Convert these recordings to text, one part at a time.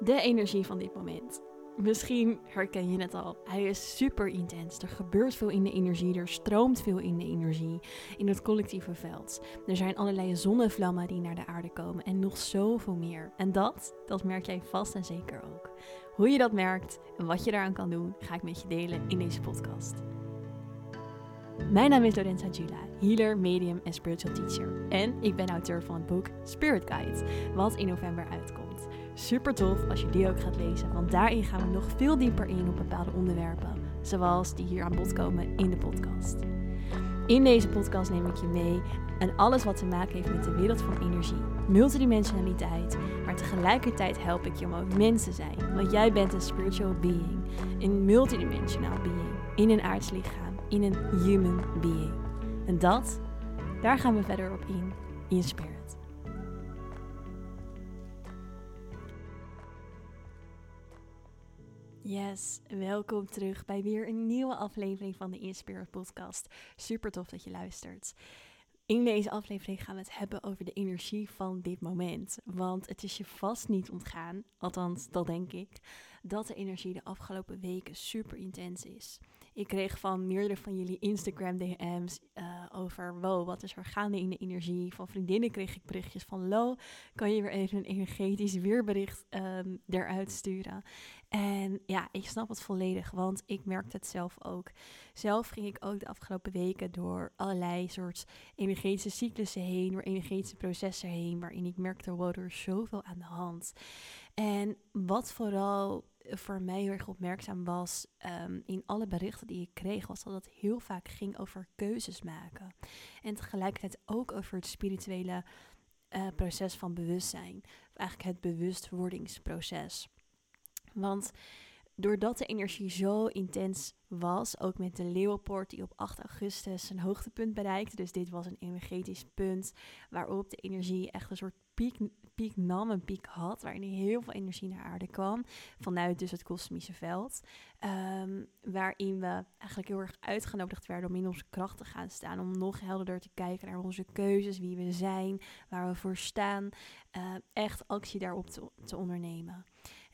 De energie van dit moment. Misschien herken je het al. Hij is super intens. Er gebeurt veel in de energie. Er stroomt veel in de energie. In het collectieve veld. Er zijn allerlei zonnevlammen die naar de aarde komen. En nog zoveel meer. En dat, dat merk jij vast en zeker ook. Hoe je dat merkt en wat je daaraan kan doen, ga ik met je delen in deze podcast. Mijn naam is Lorenza Jula, healer, medium en spiritual teacher. En ik ben auteur van het boek Spirit Guide, wat in november uitkomt. Super tof als je die ook gaat lezen, want daarin gaan we nog veel dieper in op bepaalde onderwerpen, zoals die hier aan bod komen in de podcast. In deze podcast neem ik je mee en alles wat te maken heeft met de wereld van energie, multidimensionaliteit, maar tegelijkertijd help ik je om ook mens te zijn, want jij bent een spiritual being, een multidimensional being, in een aards lichaam in een human being. En dat, daar gaan we verder op in, in spirit. Yes, welkom terug bij weer een nieuwe aflevering van de Inspirit podcast. Super tof dat je luistert. In deze aflevering gaan we het hebben over de energie van dit moment. Want het is je vast niet ontgaan, althans dat denk ik, dat de energie de afgelopen weken super intens is. Ik kreeg van meerdere van jullie Instagram DM's uh, over, wow, wat is er gaande in de energie? Van vriendinnen kreeg ik berichtjes van, lo, kan je weer even een energetisch weerbericht um, eruit sturen? En ja, ik snap het volledig, want ik merkte het zelf ook. Zelf ging ik ook de afgelopen weken door allerlei soort energetische cyclussen heen, door energetische processen heen, waarin ik merkte, wow, er is zoveel aan de hand. En wat vooral voor mij heel erg opmerkzaam was um, in alle berichten die ik kreeg, was dat het heel vaak ging over keuzes maken. En tegelijkertijd ook over het spirituele uh, proces van bewustzijn. Eigenlijk het bewustwordingsproces. Want doordat de energie zo intens was, ook met de Leeuwpoort die op 8 augustus zijn hoogtepunt bereikte. Dus dit was een energetisch punt waarop de energie echt een soort piek, piek nam, een piek had, waarin heel veel energie naar aarde kwam, vanuit dus het kosmische veld. Um, waarin we eigenlijk heel erg uitgenodigd werden om in onze kracht te gaan staan, om nog helderder te kijken naar onze keuzes, wie we zijn, waar we voor staan, uh, echt actie daarop te ondernemen.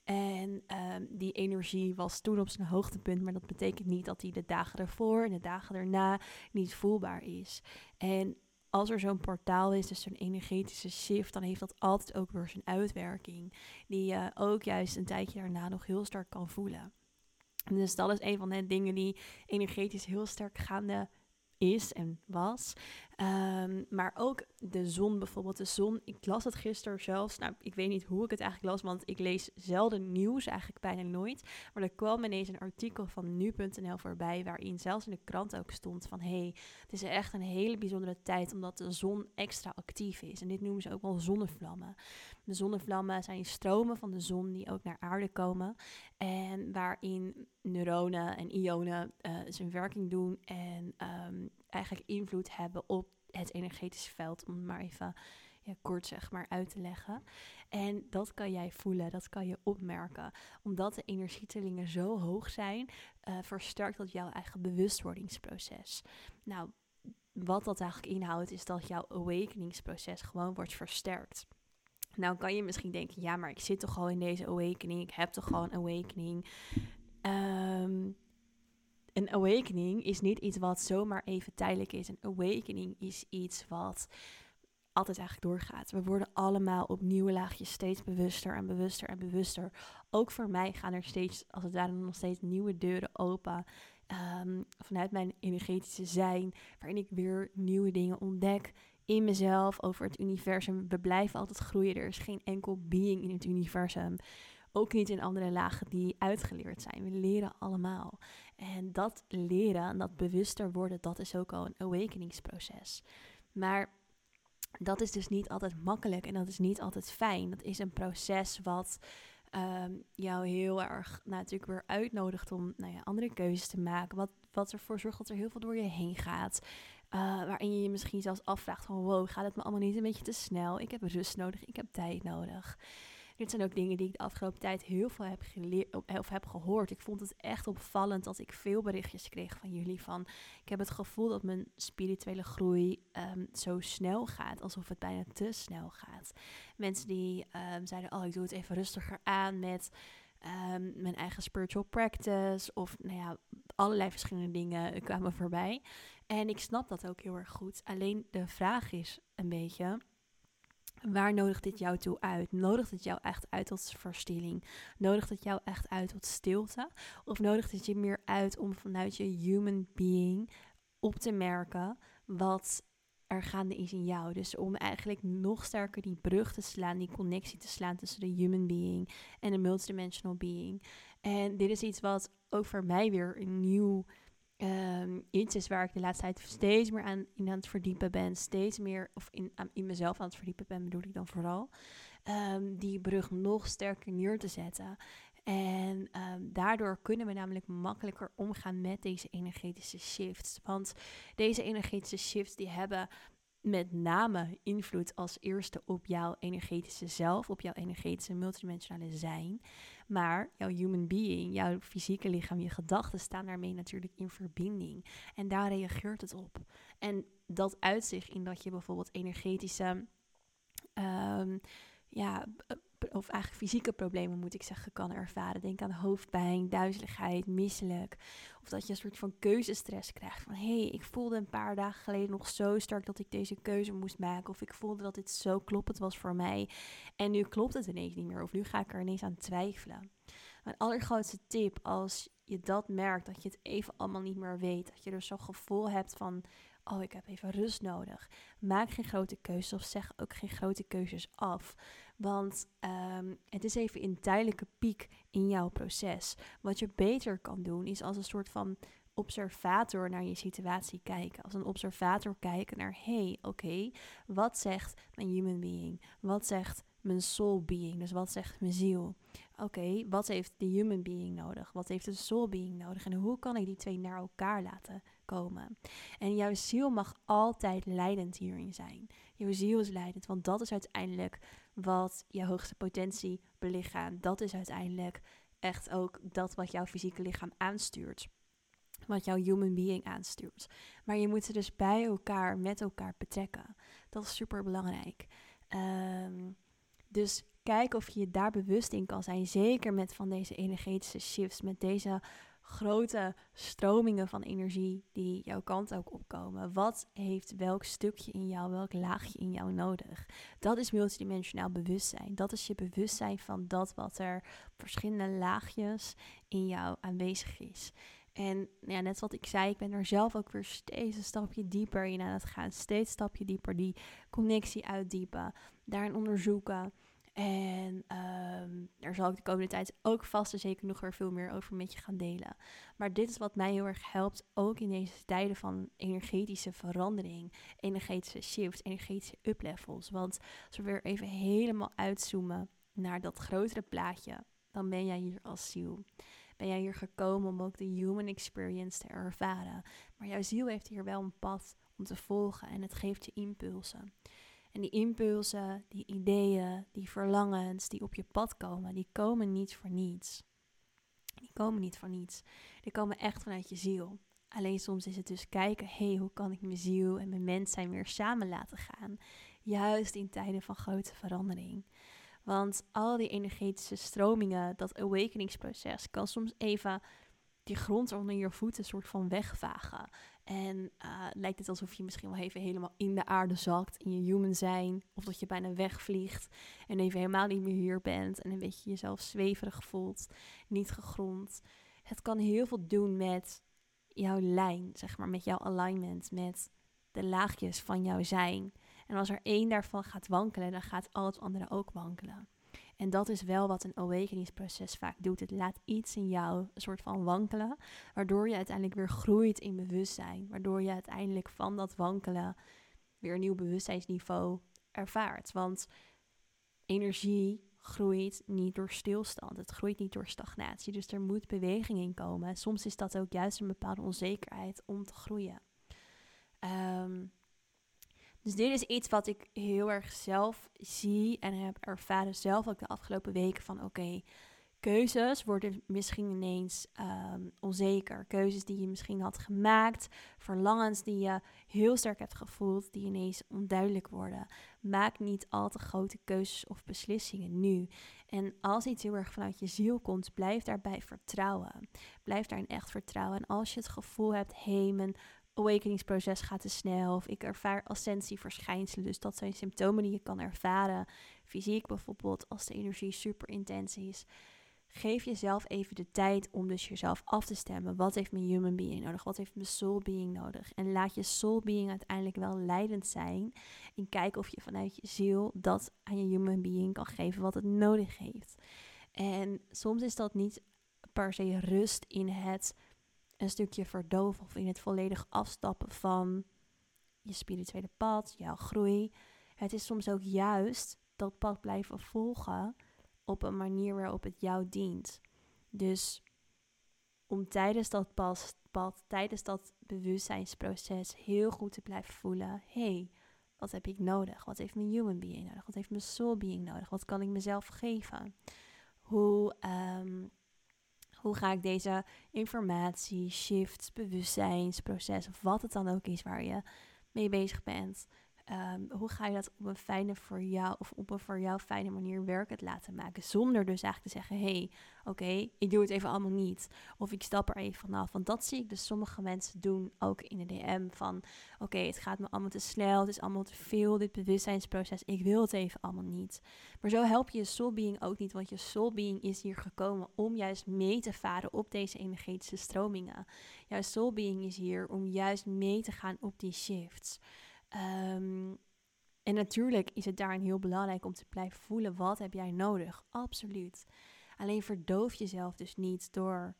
En um, die energie was toen op zijn hoogtepunt, maar dat betekent niet dat die de dagen ervoor en de dagen daarna niet voelbaar is. En als er zo'n portaal is, dus zo'n energetische shift, dan heeft dat altijd ook weer zijn uitwerking. Die je ook juist een tijdje daarna nog heel sterk kan voelen. Dus dat is een van de dingen die energetisch heel sterk gaande is en was. Um, maar ook de zon bijvoorbeeld. De zon, ik las het gisteren zelfs. Nou, ik weet niet hoe ik het eigenlijk las, want ik lees zelden nieuws, eigenlijk bijna nooit. Maar er kwam ineens een artikel van nu.nl voorbij, waarin zelfs in de krant ook stond van... hey, het is echt een hele bijzondere tijd, omdat de zon extra actief is. En dit noemen ze ook wel zonnevlammen. De zonnevlammen zijn stromen van de zon die ook naar aarde komen. En waarin neuronen en ionen uh, zijn werking doen en um, eigenlijk invloed hebben op het energetische veld, om maar even ja, kort zeg maar uit te leggen. En dat kan jij voelen, dat kan je opmerken. Omdat de energietellingen zo hoog zijn, uh, versterkt dat jouw eigen bewustwordingsproces. Nou, wat dat eigenlijk inhoudt, is dat jouw awakeningsproces gewoon wordt versterkt. Nou kan je misschien denken, ja, maar ik zit toch al in deze awakening, ik heb toch gewoon een awakening. Um, een awakening is niet iets wat zomaar even tijdelijk is. Een awakening is iets wat altijd eigenlijk doorgaat. We worden allemaal op nieuwe laagjes steeds bewuster en bewuster en bewuster. Ook voor mij gaan er steeds, als het ware, nog steeds nieuwe deuren open. Um, vanuit mijn energetische zijn, waarin ik weer nieuwe dingen ontdek in mezelf, over het universum. We blijven altijd groeien. Er is geen enkel being in het universum. Ook niet in andere lagen die uitgeleerd zijn. We leren allemaal. En dat leren, dat bewuster worden, dat is ook al een awakeningsproces. Maar dat is dus niet altijd makkelijk en dat is niet altijd fijn. Dat is een proces wat um, jou heel erg nou, natuurlijk weer uitnodigt om nou ja, andere keuzes te maken. Wat, wat ervoor zorgt dat er heel veel door je heen gaat. Uh, waarin je je misschien zelfs afvraagt van wow, gaat het me allemaal niet een beetje te snel? Ik heb rust nodig, ik heb tijd nodig. Dit zijn ook dingen die ik de afgelopen tijd heel veel heb, of heb gehoord. Ik vond het echt opvallend dat ik veel berichtjes kreeg van jullie van... Ik heb het gevoel dat mijn spirituele groei um, zo snel gaat, alsof het bijna te snel gaat. Mensen die um, zeiden, oh ik doe het even rustiger aan met... Um, mijn eigen spiritual practice of nou ja, allerlei verschillende dingen kwamen voorbij. En ik snap dat ook heel erg goed. Alleen de vraag is een beetje, waar nodigt dit jou toe uit? Nodigt het jou echt uit tot verstilling? Nodigt het jou echt uit tot stilte? Of nodigt het je meer uit om vanuit je human being op te merken wat er gaande is in jou. Dus om eigenlijk nog sterker die brug te slaan, die connectie te slaan tussen de human being en de multidimensional being. En dit is iets wat ook voor mij weer een nieuw um, iets is waar ik de laatste tijd steeds meer aan, in aan het verdiepen ben. Steeds meer, of in, in mezelf aan het verdiepen ben, bedoel ik dan vooral. Um, die brug nog sterker neer te zetten. En um, daardoor kunnen we namelijk makkelijker omgaan met deze energetische shifts. Want deze energetische shifts die hebben met name invloed als eerste op jouw energetische zelf, op jouw energetische multidimensionale zijn. Maar jouw human being, jouw fysieke lichaam, je gedachten staan daarmee natuurlijk in verbinding. En daar reageert het op. En dat uit zich in dat je bijvoorbeeld energetische. Um, ja, of eigenlijk fysieke problemen moet ik zeggen, kan ervaren. Denk aan hoofdpijn, duizeligheid, misselijk. Of dat je een soort van keuzestress krijgt. Van hé, hey, ik voelde een paar dagen geleden nog zo sterk dat ik deze keuze moest maken. Of ik voelde dat dit zo kloppend was voor mij. En nu klopt het ineens niet meer. Of nu ga ik er ineens aan twijfelen. Mijn allergrootste tip als je dat merkt, dat je het even allemaal niet meer weet. Dat je er zo'n gevoel hebt van oh, ik heb even rust nodig. Maak geen grote keuzes of zeg ook geen grote keuzes af. Want um, het is even een tijdelijke piek in jouw proces. Wat je beter kan doen is als een soort van observator naar je situatie kijken. Als een observator kijken naar, hey, oké, wat zegt mijn human being? Wat zegt mijn soul being? Dus wat zegt mijn ziel? Oké, wat heeft de human being nodig? Wat heeft de soul being nodig? En hoe kan ik die twee naar elkaar laten komen? En jouw ziel mag altijd leidend hierin zijn. Jouw ziel is leidend, want dat is uiteindelijk wat je hoogste potentie belichaamt. Dat is uiteindelijk echt ook dat wat jouw fysieke lichaam aanstuurt. Wat jouw human being aanstuurt. Maar je moet ze dus bij elkaar, met elkaar betrekken. Dat is super belangrijk. Ehm, dus kijk of je je daar bewust in kan zijn. Zeker met van deze energetische shifts, met deze grote stromingen van energie die jouw kant ook opkomen. Wat heeft welk stukje in jou, welk laagje in jou nodig? Dat is multidimensionaal bewustzijn. Dat is je bewustzijn van dat wat er verschillende laagjes in jou aanwezig is. En ja, net wat ik zei, ik ben er zelf ook weer steeds een stapje dieper in aan het gaan. Steeds een stapje dieper die connectie uitdiepen. Daarin onderzoeken. En um, daar zal ik de komende tijd ook vast en zeker nog weer veel meer over met je gaan delen. Maar dit is wat mij heel erg helpt, ook in deze tijden van energetische verandering, energetische shifts, energetische uplevels. Want als we weer even helemaal uitzoomen naar dat grotere plaatje, dan ben jij hier als ziel. Ben jij hier gekomen om ook de human experience te ervaren. Maar jouw ziel heeft hier wel een pad om te volgen en het geeft je impulsen. En die impulsen, die ideeën, die verlangens die op je pad komen, die komen niet voor niets. Die komen niet voor niets. Die komen echt vanuit je ziel. Alleen soms is het dus kijken, hé, hey, hoe kan ik mijn ziel en mijn mens zijn weer samen laten gaan? Juist in tijden van grote verandering. Want al die energetische stromingen, dat awakeningsproces, kan soms even die grond onder je voeten soort van wegvagen. En uh, lijkt het alsof je misschien wel even helemaal in de aarde zakt, in je human zijn. Of dat je bijna wegvliegt en even helemaal niet meer hier bent. En een beetje jezelf zweverig voelt, niet gegrond. Het kan heel veel doen met jouw lijn, zeg maar, met jouw alignment, met de laagjes van jouw zijn. En als er één daarvan gaat wankelen, dan gaat al het andere ook wankelen. En dat is wel wat een awakeningsproces vaak doet. Het laat iets in jou een soort van wankelen, waardoor je uiteindelijk weer groeit in bewustzijn. Waardoor je uiteindelijk van dat wankelen weer een nieuw bewustzijnsniveau ervaart. Want energie groeit niet door stilstand. Het groeit niet door stagnatie. Dus er moet beweging in komen. Soms is dat ook juist een bepaalde onzekerheid om te groeien. Um, Dus dit is iets wat ik heel erg zelf zie en heb ervaren zelf ook de afgelopen weken van oké, keuzes worden misschien ineens ehm, onzeker. Keuzes die je misschien had gemaakt, verlangens die je heel sterk hebt gevoeld, die ineens onduidelijk worden. Maak niet al te grote keuzes of beslissingen nu. En als iets heel erg vanuit je ziel komt, blijf daarbij vertrouwen. Blijf daarin echt vertrouwen. En als je het gevoel hebt, hé, awakeningsproces gaat te snel. Of ik ervaar ascensieverschijnselen. Dus dat zijn symptomen die je kan ervaren. Fysiek bijvoorbeeld, als de energie super intens is. Geef jezelf even de tijd om dus jezelf af te stemmen. Wat heeft mijn human being nodig? Wat heeft mijn soul being nodig? En laat je soul being uiteindelijk wel leidend zijn. En kijk of je vanuit je ziel dat aan je human being kan geven wat het nodig heeft. En soms is dat niet per se rust in het een stukje verdoven of in het volledig afstappen van je spirituele pad, jouw groei. Het is soms ook juist dat pad blijven volgen op een manier waarop het jou dient. Dus om tijdens dat pad, tijdens dat bewustzijnsproces heel goed te blijven voelen: hey, wat heb ik nodig? Wat heeft mijn human being nodig? Wat heeft mijn soul being nodig? Wat kan ik mezelf geven? Hoe, um, hoe ga ik deze informatie, shifts, bewustzijnsproces, of wat het dan ook is waar je mee bezig bent, Ehm, hoe ga je dat op een fijne voor jou of op een voor jou fijne manier werkend laten maken? Zonder dus eigenlijk te zeggen: hé, hey, oké, ik doe het even allemaal niet. Of ik stap er even vanaf. Want dat zie ik dus sommige mensen doen ook in de DM: van oké, het gaat me allemaal te snel, het is allemaal te veel, dit bewustzijnsproces. Ik wil het even allemaal niet. Maar zo help je je soulbeing ook niet, want je soulbeing is hier gekomen om juist mee te varen op deze energetische stromingen. Jouw soulbeing is hier om juist mee te gaan op die shifts. Um, en natuurlijk is het daarin heel belangrijk om te blijven voelen wat heb jij nodig. Absoluut. Alleen verdoof jezelf dus niet door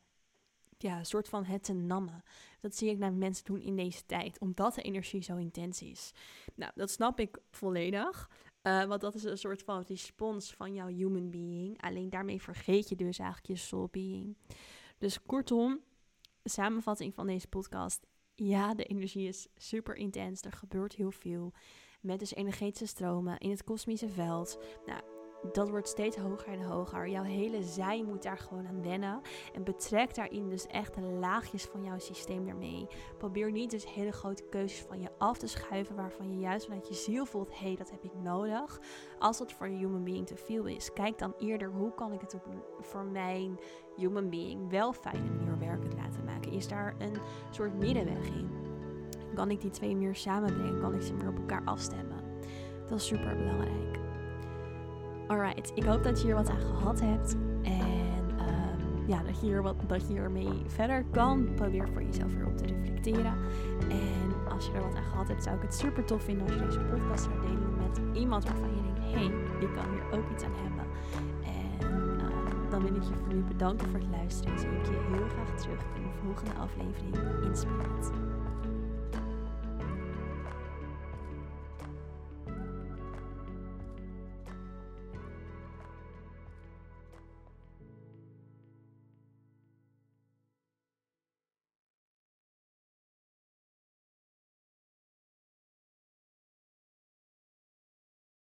ja, een soort van het te nammen. Dat zie ik naar mensen doen in deze tijd, omdat de energie zo intens is. Nou, dat snap ik volledig. Uh, want dat is een soort van respons van jouw human being. Alleen daarmee vergeet je dus eigenlijk je soul being. Dus kortom, samenvatting van deze podcast ja, de energie is super intens. Er gebeurt heel veel. Met dus energetische stromen in het kosmische veld. Nou, dat wordt steeds hoger en hoger. Jouw hele zij moet daar gewoon aan wennen. En betrek daarin dus echt de laagjes van jouw systeem ermee. Probeer niet dus hele grote keuzes van je af te schuiven. Waarvan je juist vanuit je ziel voelt: hé, hey, dat heb ik nodig. Als dat voor je human being te veel is. Kijk dan eerder hoe kan ik het voor mijn human being wel fijne manier werkend laten Is daar een soort middenweg in? Kan ik die twee meer samenbrengen? Kan ik ze meer op elkaar afstemmen? Dat is super belangrijk. Alright, ik hoop dat je hier wat aan gehad hebt. En um, ja, dat je, hier wat, dat je hiermee verder kan. Probeer voor jezelf weer op te reflecteren. En als je er wat aan gehad hebt, zou ik het super tof vinden als je deze podcast zou delen met iemand waarvan je denkt: hé, hey, ik kan hier ook iets aan hebben. Dan wil ik je voor nu bedanken voor het luisteren. En zie ik je heel graag terug in de volgende aflevering in Spirit.